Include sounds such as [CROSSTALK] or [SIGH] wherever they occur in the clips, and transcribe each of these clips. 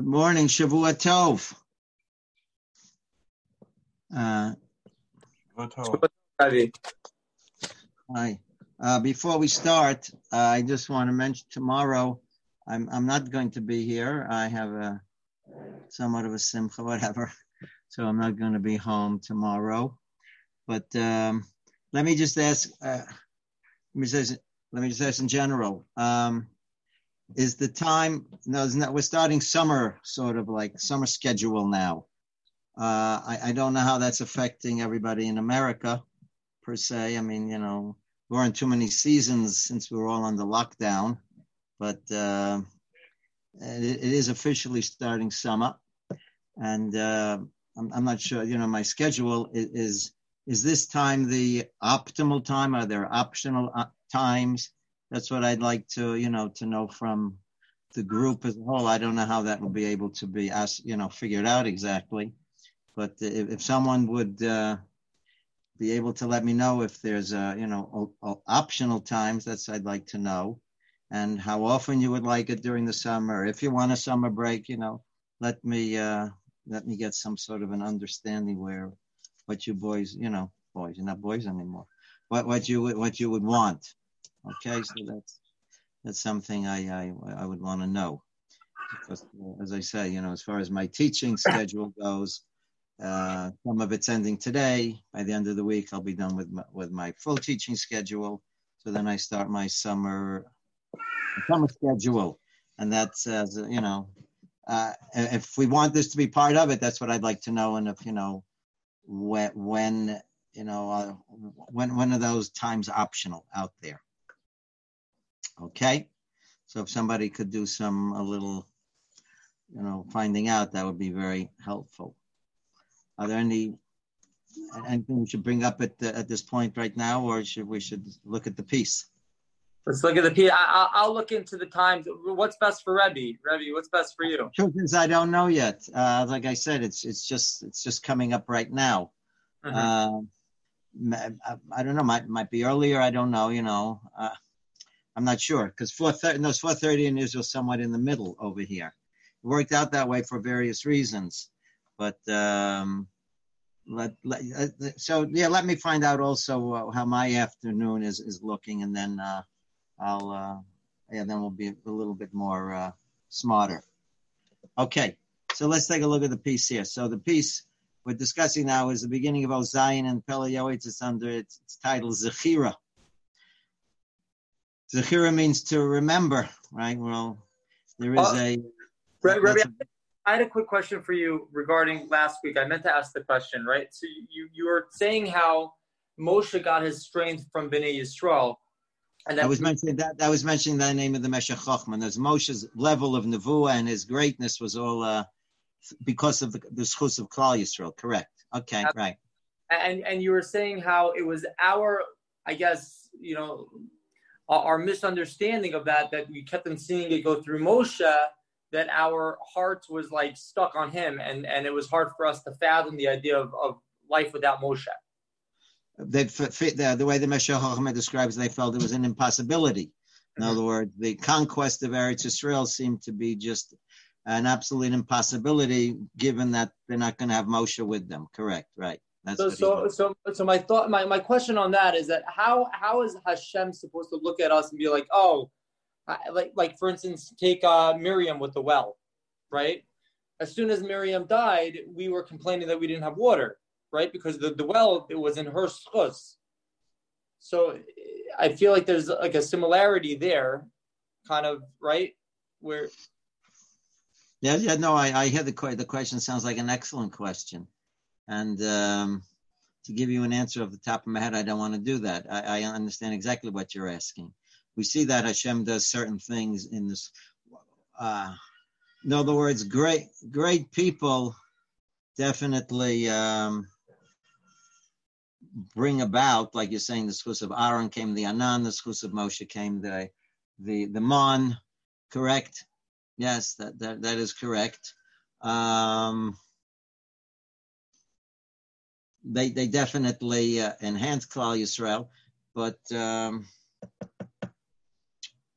Good morning, Shavua Tov. Uh, hi. Uh, before we start, uh, I just want to mention tomorrow I'm I'm not going to be here. I have a somewhat of a simcha, [LAUGHS] whatever. So I'm not going to be home tomorrow. But um, let me just ask. Uh, let me just let me just ask in general. Um, is the time no, not, we're starting summer sort of like summer schedule now. Uh, I, I, don't know how that's affecting everybody in america per se. I mean you know we're in too many seasons since we are all under lockdown but uh, it, it is officially starting summer. And uh, I'm, I'm, not sure you know my schedule is, is is this time the optimal time? Are there optional uh, times that's what I'd like to, you know, to know from the group as a whole. I don't know how that will be able to be, asked, you know, figured out exactly. But if, if someone would uh, be able to let me know if there's, uh, you know, optional times, that's I'd like to know, and how often you would like it during the summer. If you want a summer break, you know, let me uh, let me get some sort of an understanding where what you boys, you know, boys, you're not boys anymore. What what you what you would want Okay, so that's that's something I I, I would want to know because, uh, as I say, you know, as far as my teaching [COUGHS] schedule goes, uh, some of it's ending today. By the end of the week, I'll be done with my, with my full teaching schedule. So then I start my summer summer schedule, and that's as uh, you know, uh, if we want this to be part of it, that's what I'd like to know. And if you know, when when you know, uh, when when are those times optional out there? Okay, so if somebody could do some a little, you know, finding out, that would be very helpful. Are there any anything we should bring up at the, at this point right now, or should we should look at the piece? Let's look at the piece. I, will look into the times. What's best for Rebbe? Rebbe, what's best for you? Truth is, I don't know yet. Uh, like I said, it's it's just it's just coming up right now. Mm-hmm. Uh, I, I, don't know. Might might be earlier. I don't know. You know. Uh, I'm not sure because 430, no, 430 in Israel is somewhat in the middle over here. It worked out that way for various reasons, but um, let, let uh, so yeah. Let me find out also uh, how my afternoon is is looking, and then uh, I'll uh, yeah, then we'll be a little bit more uh, smarter. Okay, so let's take a look at the piece here. So the piece we're discussing now is the beginning of Ozayin and Peleh Yoetz. It's under its, its title Zechira. Zechira means to remember, right? Well, there is uh, a. Rabbi, I had a quick question for you regarding last week. I meant to ask the question, right? So you you were saying how Moshe got his strength from Bnei Yisrael. And I was mentioning that. I was mentioning the name of the Meshech Chochmah. As Moshe's level of nevuah and his greatness was all uh, because of the, the schus of Klal Yisrael. Correct. Okay. Right. And and you were saying how it was our, I guess you know, Uh, our misunderstanding of that, that we kept on seeing it go through Moshe, that our hearts was like stuck on him, and, and it was hard for us to fathom the idea of, of life without Moshe. They fit the, the way the Meshach Ahmed describes, they felt it was an impossibility. In other words, the conquest of Eretz Israel seemed to be just an absolute impossibility, given that they're not going to have Moshe with them. Correct, right? That's so so so so my thought my, my question on that is that how how is Hashem supposed to look at us and be like oh like like for instance take uh, Miriam with the well right? As soon as Miriam died we were complaining that we didn't have water right? Because the, the well it was in her schus. So I feel like there's like a similarity there kind of right? Where yeah yeah no I I hear the the question sounds like an excellent question and um, to give you an answer off the top of my head, I don't want to do that. I, I understand exactly what you're asking. We see that Hashem does certain things in this. Uh, in other words, great great people definitely um, bring about, like you're saying, the schus of Aaron came the Anan, the schus of Moshe came the the the Mon. Correct? Yes, that that, that is correct. Um, they they definitely uh, enhance Klal Yisrael, but um,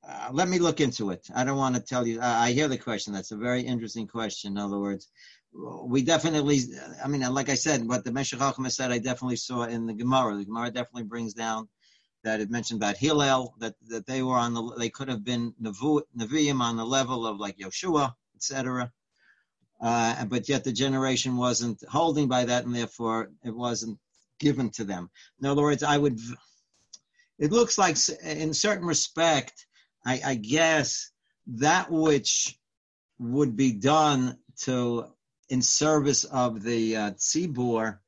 uh, let me look into it. I don't want to tell you. I hear the question. That's a very interesting question. In other words, we definitely, I mean, like I said, what the Meshech said, I definitely saw in the Gemara. The Gemara definitely brings down that it mentioned about Hillel, that, that they were on the, they could have been Nevi'im on the level of like Yeshua, etc. Uh, but yet the generation wasn't holding by that, and therefore it wasn't given to them. In other words, I would, it looks like in certain respect, I, I guess that which would be done to in service of the uh, tzibur,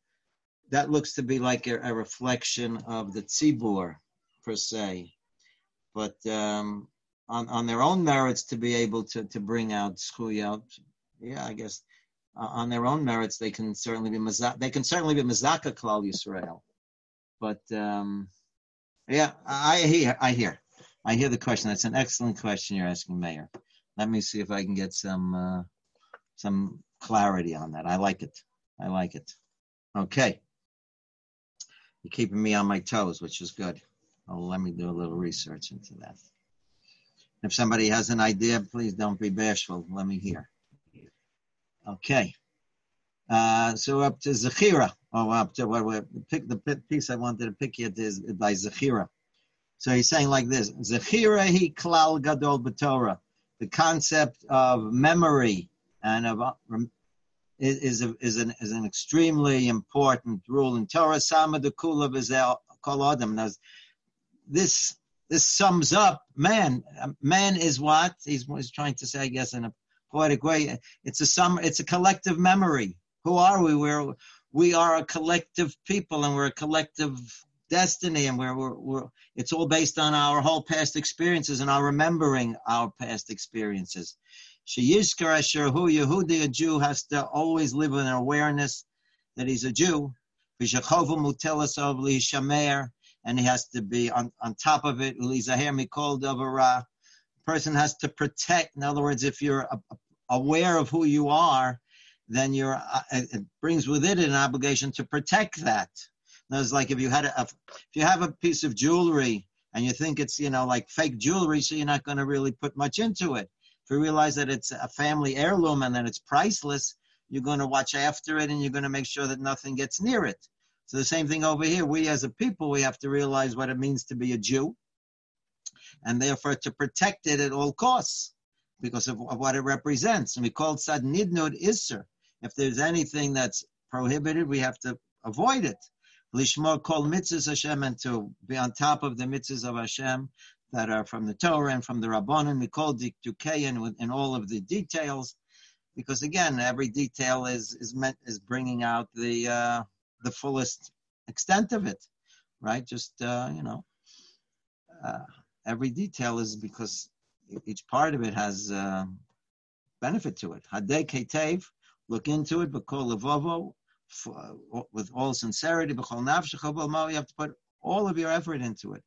that looks to be like a, a reflection of the tzibur per se. But um, on, on their own merits to be able to, to bring out schuyot, yeah, I guess uh, on their own merits they can certainly be mazak, they can certainly be mazaka klal Yisrael. But um, yeah, I hear, I hear, I hear the question. That's an excellent question you're asking, Meir. Let me see if I can get some uh, some clarity on that. I like it. I like it. Okay. You're keeping me on my toes, which is good. Well, let me do a little research into that. If somebody has an idea, please don't be bashful. Let me hear. Okay. Uh, so up to Zechira. Oh, up to what well, pick the piece I wanted to pick yet is by Zechira. So he's saying like this: Zechira he klal gadol b'Torah. The concept of memory and of uh, is is, a, is an is an extremely important rule in Torah. Sama the kula kol adam. This this sums up man. Man is what he's, he's trying to say, I guess, in a poetic way. It's a sum. It's a collective memory. Who are we? We're we are a collective people, and we're a collective destiny, and we're, we're, we're it's all based on our whole past experiences and our remembering our past experiences. Sheyishkar Asher Hu Yehudi, a Jew has to always live an awareness that he's a Jew. V'shechovu mutelas of and he has to be on, on top of it. A person has to protect. In other words, if you're aware of who you are, then you're, uh, it brings with it an obligation to protect that. It's like if you had a, if you have a piece of jewelry and you think it's, you know, like fake jewelry, so you're not going to really put much into it. If you realize that it's a family heirloom and that it's priceless, you're going to watch after it and you're going to make sure that nothing gets near it. So the same thing over here. We as a people, we have to realize what it means to be a Jew, and therefore to protect it at all costs because of, of what it represents. And we call sad nidnud isser. If there's anything that's prohibited, we have to avoid it. Lishmor kol mitzvahs Hashem and to be on top of the mitzvahs of Hashem that are from the Torah and from the Rabbanim. We call diktukein in all of the details, because again, every detail is is meant is bringing out the uh, the fullest extent of it, right? Just uh, you know, uh, every detail is because each part of it has uh, benefit to it. Hadei ketev, look into it, b'kol levovo, with all sincerity, b'kol nafshecha you have to put all of your effort into it.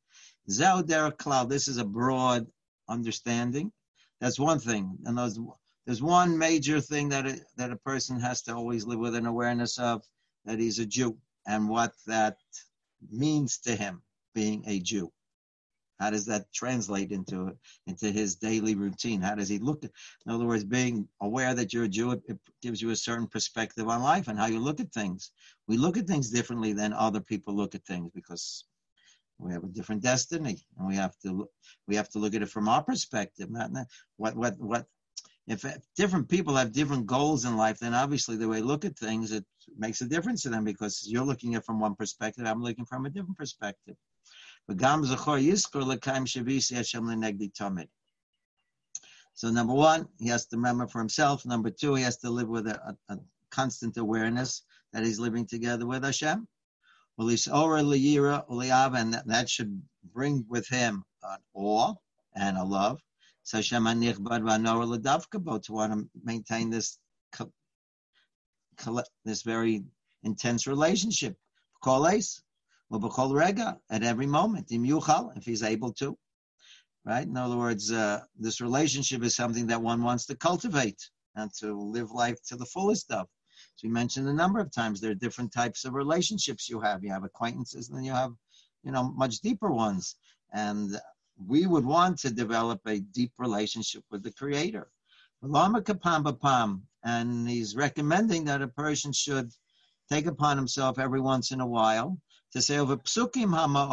Zeu cloud. This is a broad understanding. That's one thing, and there's there's one major thing that it, that a person has to always live with an awareness of that he's a Jew and what that means to him being a Jew. How does that translate into into his daily routine? How does he look? At, in other words, being aware that you're a Jew, gives you a certain perspective on life and how you look at things. We look at things differently than other people look at things because we have a different destiny, and we have to we have to look at it from our perspective. Not, not what what what if different people have different goals in life, then obviously the way they look at things, it makes a difference to them because you're looking at it from one perspective, I'm looking from a different perspective. So number one, he has to remember for himself. Number two, he has to live with a, a, a constant awareness that he's living together with Hashem. And that, should bring with him an awe and a love so Hashem to want to maintain this this very intense relationship. Rega at every moment. Im yuchal, if he's able to. Right? In other words, uh, this relationship is something that one wants to cultivate and to live life to the fullest of. So we mentioned a number of times there are different types of relationships you have. You have acquaintances, and then you have, you know, much deeper ones. And we would want to develop a deep relationship with the Creator. And he's recommending that a person should take upon himself every once in a while to say over psukim hama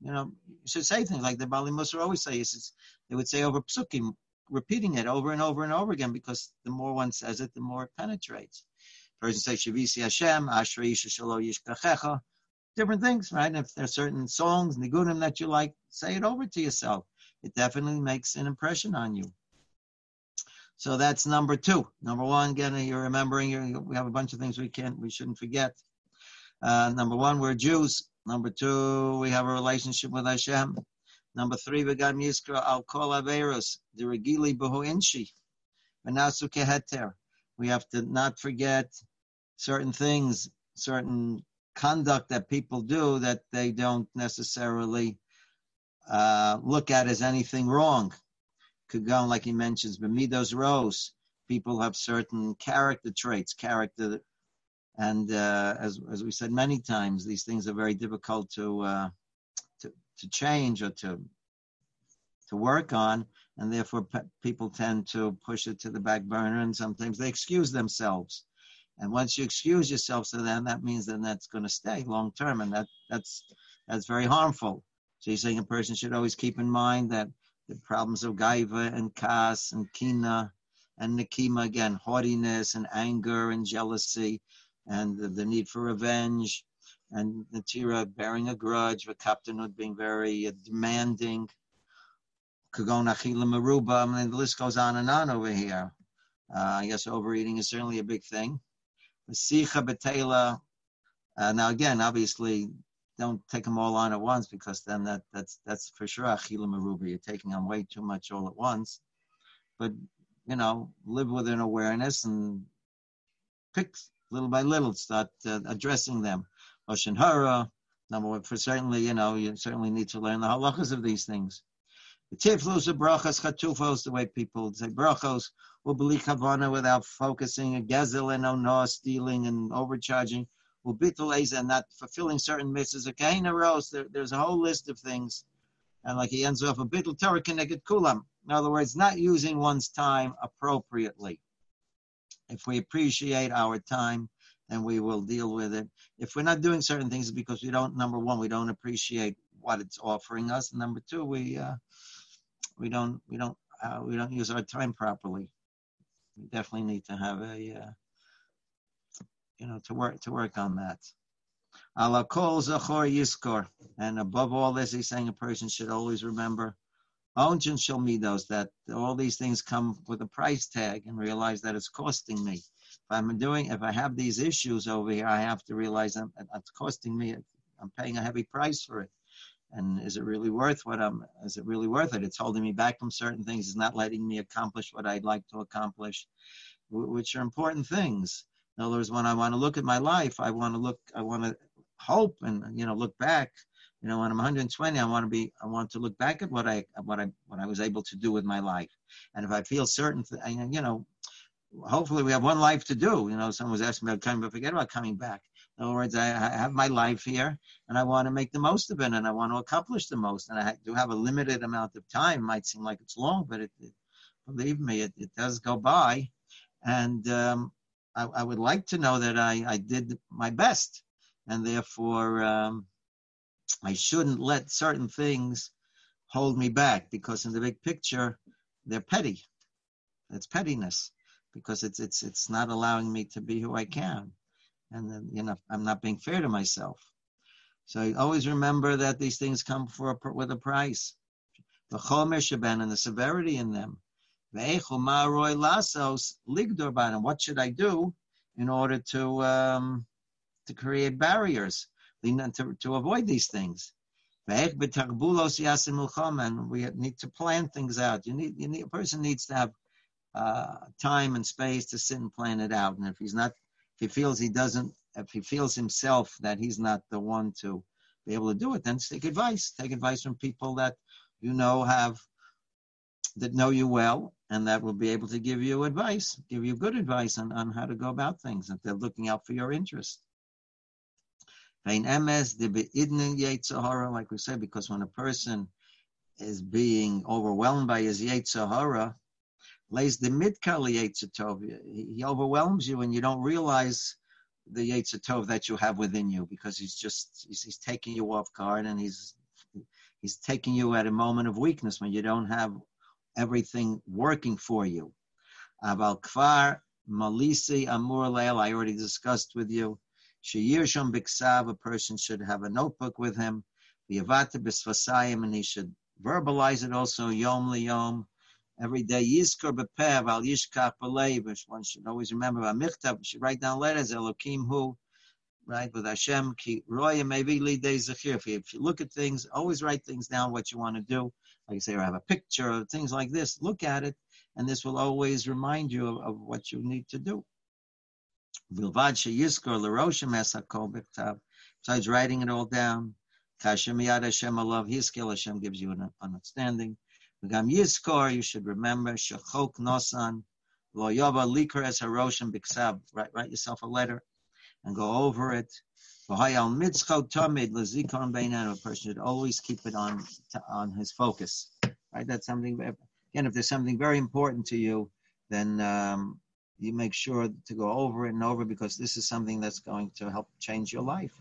You know, you should say things like the Baalei Mussar always say. Says, they would say over psukim, repeating it over and over and over again because the more one says it, the more it penetrates. Person says Shavisi Hashem, Ashrei Shalo Yishkachecha, different things, right? And if there are certain songs, nigunim that you like, say it over to yourself. It definitely makes an impression on you. So that's number two. Number one, again, you're remembering. You're, we have a bunch of things we can't, we shouldn't forget. Uh, number one, we're Jews. Number two, we have a relationship with Hashem. Number three, we got Yizkra al Kol Averus, the Regili Behu Inshi, Keheter. We have to not forget certain things, certain conduct that people do that they don't necessarily uh, look at as anything wrong. Go like he mentions, Bemidos Rose. People have certain character traits, character, and uh, as as we said many times, these things are very difficult to uh, to to change or to to work on, and therefore pe- people tend to push it to the back burner, and sometimes they excuse themselves. And once you excuse yourself to them, that means then that's going to stay long term, and that that's that's very harmful. So you're saying a person should always keep in mind that the problems of gaiva and kas and kina and nikima again, haughtiness and anger and jealousy, and the, the need for revenge, and natira bearing a grudge, v'kaptanut being very uh, demanding, kagon achila maruba. I mean, the list goes on and on over here. Uh, I guess overeating is certainly a big thing. Masicha betela. Uh, now again, obviously, don't take them all on at once because then that that's that's for sure achila maruba. You're taking on way too much all at once. But you know, live with an awareness and pick little by little, start uh, addressing them. Oshin hara. Number one, for certainly, you know, you certainly need to learn the halachas of these things. The tiflos of brachas chatufos, the way people say brachos, will believe kavana without focusing, a gezel and no stealing and overcharging, and not fulfilling certain mitzvahs. Okay, there, there's a whole list of things. And like he ends off a bittul Torah connected kulam. In other words, not using one's time appropriately. If we appreciate our time, then we will deal with it. If we're not doing certain things because we don't, number one, we don't appreciate what it's offering us. And number two, we uh, we don't we don't uh, we don't use our time properly we definitely need to have a, uh, you know, to work to work on that. Ala kol zachor yiskor, and above all this, he's saying a person should always remember onjin shall midos that all these things come with a price tag, and realize that it's costing me. If I'm doing, if I have these issues over here, I have to realize that it's costing me. I'm paying a heavy price for it and is it really worth what I'm? Is it really worth it? It's holding me back from certain things. It's not letting me accomplish what I'd like to accomplish, which are important things. In other words, when I want to look at my life, I want to look. I want to hope and you know look back. You know, when I'm 120, I want to be. I want to look back at what I what I what I was able to do with my life. And if I feel certain, you know, hopefully we have one life to do. You know, someone was asking me about coming, but forget about coming back. In other words, I, I have my life here and I want to make the most of it and I want to accomplish the most. And I do have a limited amount of time. It might seem like it's long, but it, it believe me, it, it does go by. And um, I, I, would like to know that I, I did my best. And therefore, um, I shouldn't let certain things hold me back because in the big picture, they're petty. It's pettiness because it's it's it's not allowing me to be who I can and then you know I'm not being fair to myself. So always remember that these things come for a, with a price. The chomer sheben and the severity in them. What should I do in order to um, to create barriers to, to avoid these things? And we need to plan things out. You need, you need a person needs to have uh, time and space to sit and plan it out. And if he's not if he feels he doesn't, if he feels himself that he's not the one to be able to do it, then take advice. Take advice from people that you know have, that know you well, and that will be able to give you advice, give you good advice on, on how to go about things, if they're looking out for your interest. Like we said, because when a person is being overwhelmed by his Yetzirah, lays the midkali Yetzirah. He overwhelms you and you don't realize the Yetzirah that you have within you because he's just, he's, he's taking you off guard and he's, he's taking you at a moment of weakness when you don't have everything working for you. Aval kvar malisi amur leil, I already discussed with you. Sheyirsham biksav, a person should have a notebook with him. V'yavata b'svasayim, and he should verbalize it also yom liyom. Every day, yizkor bepev al yishkach b'leiv. One should always remember michtav. should write down letters. Elokim hu, right with Hashem. Ki roya maybe lead days If you, if you look at things, always write things down. What you want to do like I say, or have a picture of things like this, look at it, and this will always remind you of, of what you need to do. Besides writing it all down, Kashem yad Hashem love his skill Hashem gives you an understanding. V'gam Yizkor, you should remember, Shechok Nosan, Lo Yova Es Haroshim Biksav, write, write yourself a letter and go over it. A person should always keep it on on his focus. Right? That's something. Again, if there's something very important to you, then um, you make sure to go over it and over because this is something that's going to help change your life.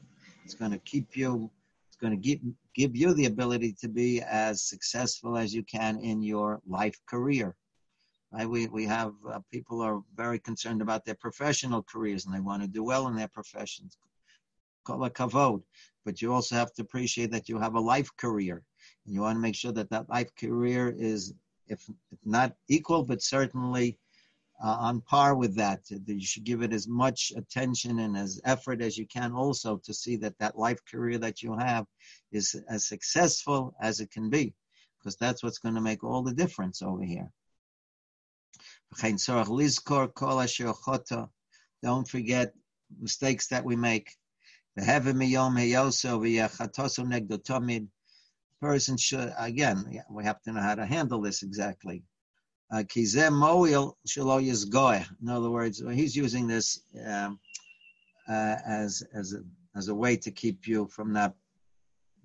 It's going to keep you. It's going to give give you the ability to be as successful as you can in your life career. Right? We we have uh, people are very concerned about their professional careers and they want to do well in their professions kol kavod. But you also have to appreciate that you have a life career, and you want to make sure that that life career is, if, if not equal, but certainly uh, on par with that. You should give it as much attention and as effort as you can, also to see that that life career that you have is as successful as it can be, because that's what's going to make all the difference over here. Don't forget mistakes that we make. Person should, again, we have to know how to handle this exactly. Uh, in other words, he's using this um, uh, as, as, a, as a way to keep you from not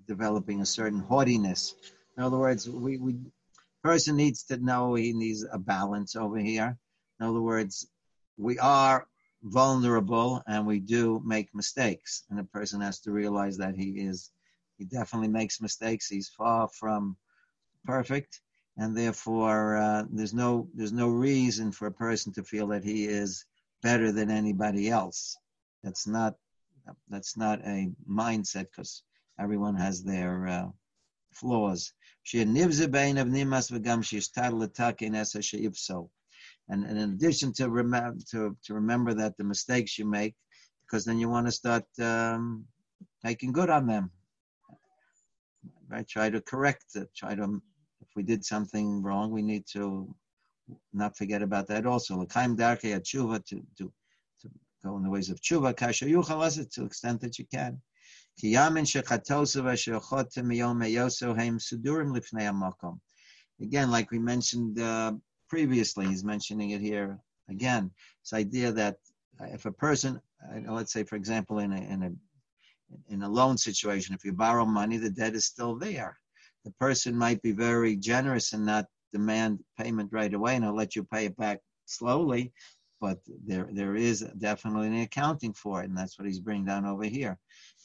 developing a certain haughtiness. In other words, we, we person needs to know he needs a balance over here. In other words, we are vulnerable and we do make mistakes. And a person has to realize that he is, he definitely makes mistakes. He's far from perfect. And therefore, uh, there's no there's no reason for a person to feel that he is better than anybody else. That's not that's not a mindset because everyone has their uh, flaws. And, and in addition to remember to, to remember that the mistakes you make, because then you want to start um, making good on them. Right? Try to correct it. Try to if we did something wrong, we need to not forget about that also. To to to go in the ways of tshuva. Kasha yuchal to the extent that you can. Again, like we mentioned uh, previously. He's mentioning it here again. This idea that if a person, uh, let's say, for example, in a, in a in a loan situation, if you borrow money, the debt is still there. The person might be very generous and not demand payment right away, and he'll let you pay it back slowly. But there, there is definitely an accounting for it, and that's what he's bringing down over here.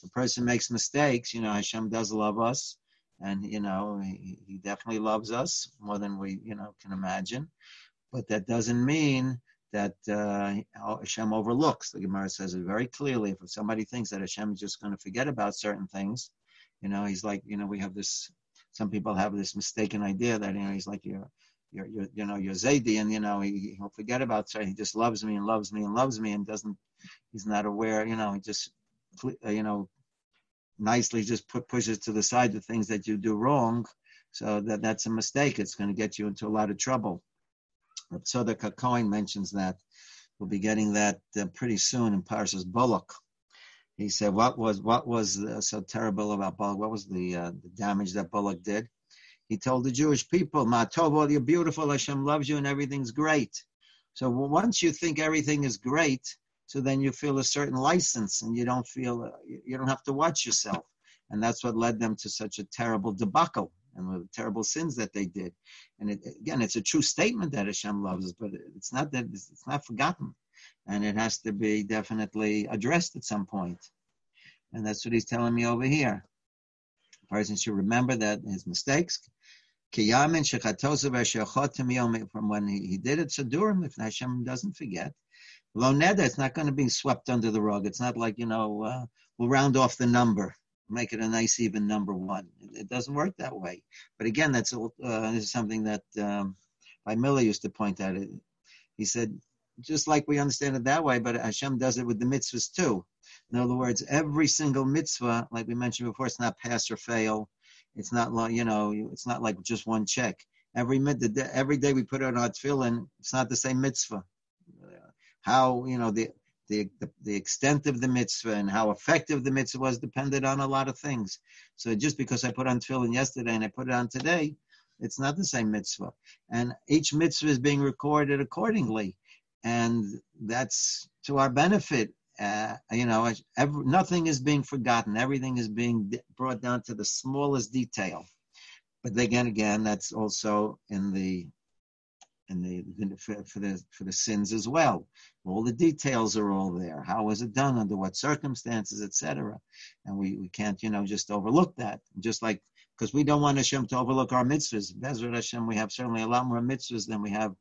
The person makes mistakes. You know, Hashem does love us, and you know he, he definitely loves us more than we you know can imagine but that doesn't mean that uh, Hashem overlooks. The Gemara says it very clearly. If somebody thinks that Hashem is just going to forget about certain things, you know, he's like, you know, we have this. Some people have this mistaken idea that you know he's like you're, you're, you know, you're Zaidi, and you know he, he'll forget about certain. He just loves me and loves me and loves me and doesn't. He's not aware. You know, he just, you know, nicely just put, pushes to the side the things that you do wrong. So that, that's a mistake. It's going to get you into a lot of trouble. So the Cohen mentions that. We'll be getting that uh, pretty soon in Parshas Balak. He said, "What was what was uh, so terrible about Balak? What was the, uh, the damage that Balak did?" He told the Jewish people, "Matov, you're beautiful. Hashem loves you, and everything's great." So once you think everything is great, so then you feel a certain license and you don't feel, uh, you don't have to watch yourself. And that's what led them to such a terrible debacle. and the terrible sins that they did. And it, again, it's a true statement that Hashem loves us, but it's not that it's, it's not forgotten, and it has to be definitely addressed at some point. And that's what he's telling me over here. A person should remember that his mistakes. From when he, did it, Sadurim, if Hashem doesn't forget. Lo neder, it's not going to be swept under the rug. It's not like, you know, uh, we'll round off the number, make it a nice even number one. It, doesn't work that way. But again, that's uh, is something that um, by Miller used to point out. He said, just like we understand it that way, but Hashem does it with the mitzvahs too. In other words, every single mitzvah, like we mentioned before, it's not pass or fail. It's not like you know, it's not like just one check. Every mid, every day we put on our tefillin, it's not the same mitzvah. How you know the, the the the extent of the mitzvah and how effective the mitzvah was depended on a lot of things. So just because I put on tefillin yesterday and I put it on today, it's not the same mitzvah. And each mitzvah is being recorded accordingly, and that's to our benefit uh, you know, every, nothing is being forgotten. Everything is being brought down to the smallest detail. But again, again, that's also in the in the for, for, the for the sins as well. All the details are all there. How was it done? Under what circumstances, etc. And we, we can't, you know, just overlook that. Just like because we don't want Hashem to overlook our mitzvahs. Bezrat Hashem, we have certainly a lot more mitzvahs than we have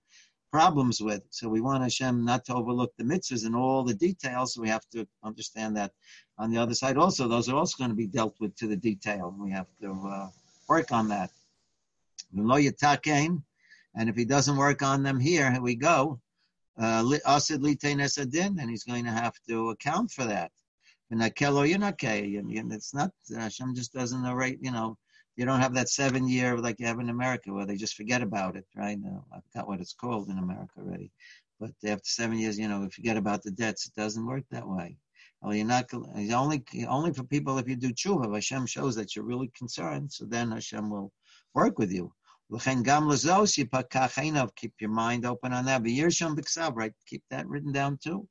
problems with. So we want Hashem not to overlook the mitzvahs and all the details. So we have to understand that on the other side also, those are also going to be dealt with to the detail. We have to uh, work on that. And if he doesn't work on them here, here we go. Uh, and he's going to have to account for that. And it's not Hashem just doesn't narrate, you know, you don't have that seven year like you have in America where they just forget about it, right? Now, I forgot what it's called in America already. But after seven years, you know, we forget about the debts. It doesn't work that way. Well, you're not only only for people if you do tshuva. Hashem shows that you're really concerned, so then Hashem will work with you. Keep your mind open on that. Right? Keep that written down too.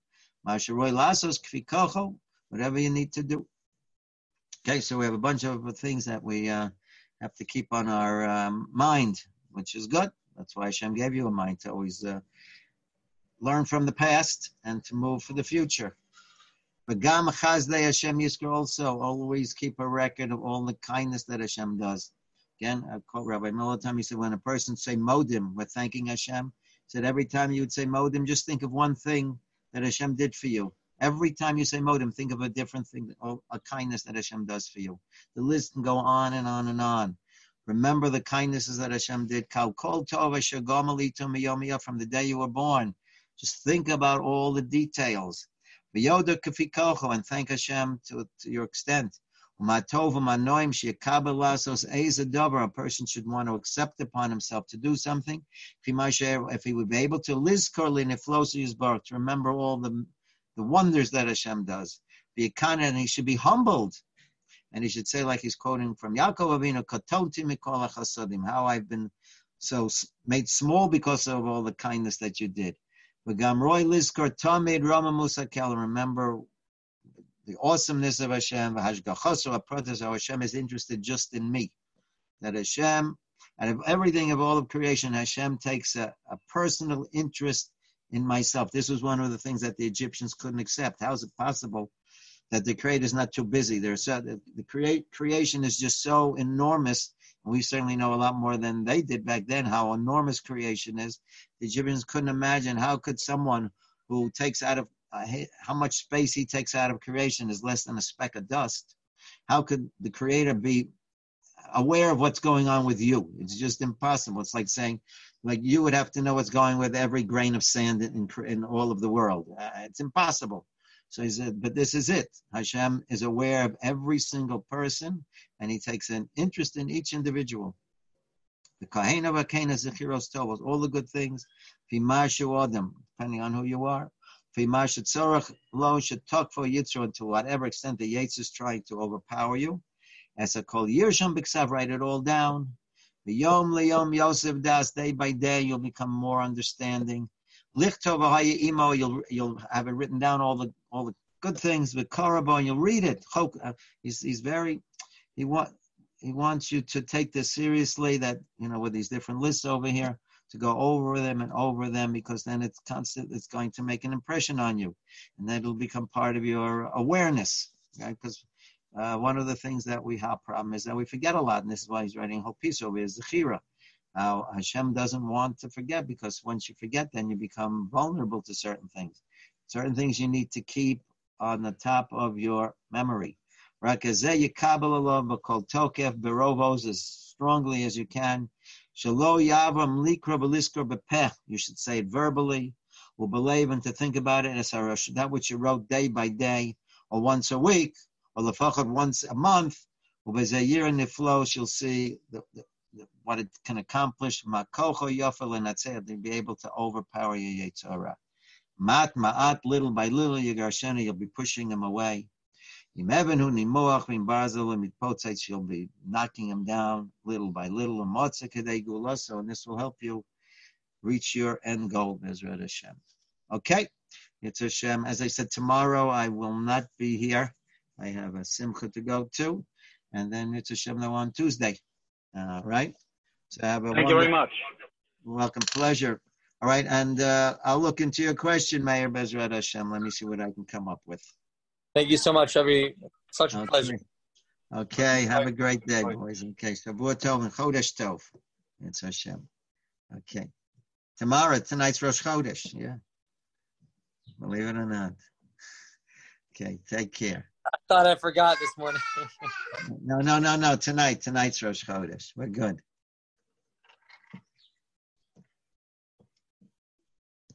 Whatever you need to do. Okay, so we have a bunch of things that we uh, have to keep on our um, mind, which is good. That's why Hashem gave you a mind to always uh, learn from the past and to move for the future. But Gam Chazdei Hashem Yisrael also always keep a record of all the kindness that Hashem does. Again, I quote Rabbi Miller time. He said, when a person say Modim, we're thanking Hashem. He said every time you would say Modim, just think of one thing that Hashem did for you. Every time you say modim, think of a different thing, a kindness that Hashem does for you. The list can go on and on and on. Remember the kindnesses that Hashem did. From the day you were born. Just think about all the details. And thank Hashem to, to your extent. A person should want to accept upon himself to do something. If he would be able to, to remember all the the wonders that Hashem does. Be kind and he should be humbled. And he should say, like he's quoting from Yaakov Avinu, Katoti mikol chasadim, how I've been so made small because of all the kindness that you did. V'gamroi lizkor tamid rama musakel, remember the awesomeness of Hashem, v'hashgachasu apratas, how Hashem is interested just in me. That Hashem, out of everything of all of creation, Hashem takes a, a personal interest in myself. This was one of the things that the Egyptians couldn't accept. How is it possible that the creator is not too busy? There's so, the, create, creation is just so enormous. And we certainly know a lot more than they did back then how enormous creation is. The Egyptians couldn't imagine how could someone who takes out of uh, how much space he takes out of creation is less than a speck of dust. How could the creator be aware of what's going on with you? It's just impossible. It's like saying like you would have to know what's going with every grain of sand in, in all of the world. Uh, it's impossible. So he said, but this is it. Hashem is aware of every single person, and he takes an interest in each individual. The Kahena Vakena Zechiros Tovos, all the good things, Fimashu Adam, depending on who you are. Fimashu Tzorach Lo Shetok for Yitzro, to whatever extent the Yates is trying to overpower you. As a call Yirsham Biksav, write it all down. The Yom Leyom Yosef Das, day by day, you'll become more understanding. Lichtov imo, you'll you'll have it written down all the all the good things with Korabo, and you'll read it. Uh, he's he's very he want he wants you to take this seriously. That you know, with these different lists over here, to go over them and over them, because then it's constant. It's going to make an impression on you, and then it'll become part of your awareness. Right? Because uh, one of the things that we have problem is that we forget a lot, and this is why he's writing a whole piece over here, is the chira. Now Hashem doesn't want to forget because once you forget, then you become vulnerable to certain things. Certain things you need to keep on the top of your memory. Berovos as strongly as you can. You should say it verbally. Will believe and to think about it as that which you wrote day by day or once a week or once a month. The flow, you'll see the, the, the, what it can accomplish. Makocho yofel and. They'll be able to overpower your yetzorah. Mat ma'at, little by little, Yagarshena, you'll be pushing him away. You'll be knocking him down little by little. And this will help you reach your end goal, Bezrat Hashem. Okay, it's Hashem. As I said, tomorrow I will not be here. I have a simcha to go to. And then it's Hashem though on Tuesday. All right. So have a Thank you very much. Welcome. Pleasure. All right, and uh, I'll look into your question, Meir Bezrat Hashem. Let me see what I can come up with. Thank you so much, Every Such a okay. pleasure. Okay, have a great day, boys. Okay, so Tov and Chodesh Tov. It's Hashem. Okay. Tomorrow, tonight's Rosh Chodesh. Yeah. Believe it or not. Okay, take care. I thought I forgot this morning. no, no, no, no. Tonight, tonight's Rosh Chodesh. We're good.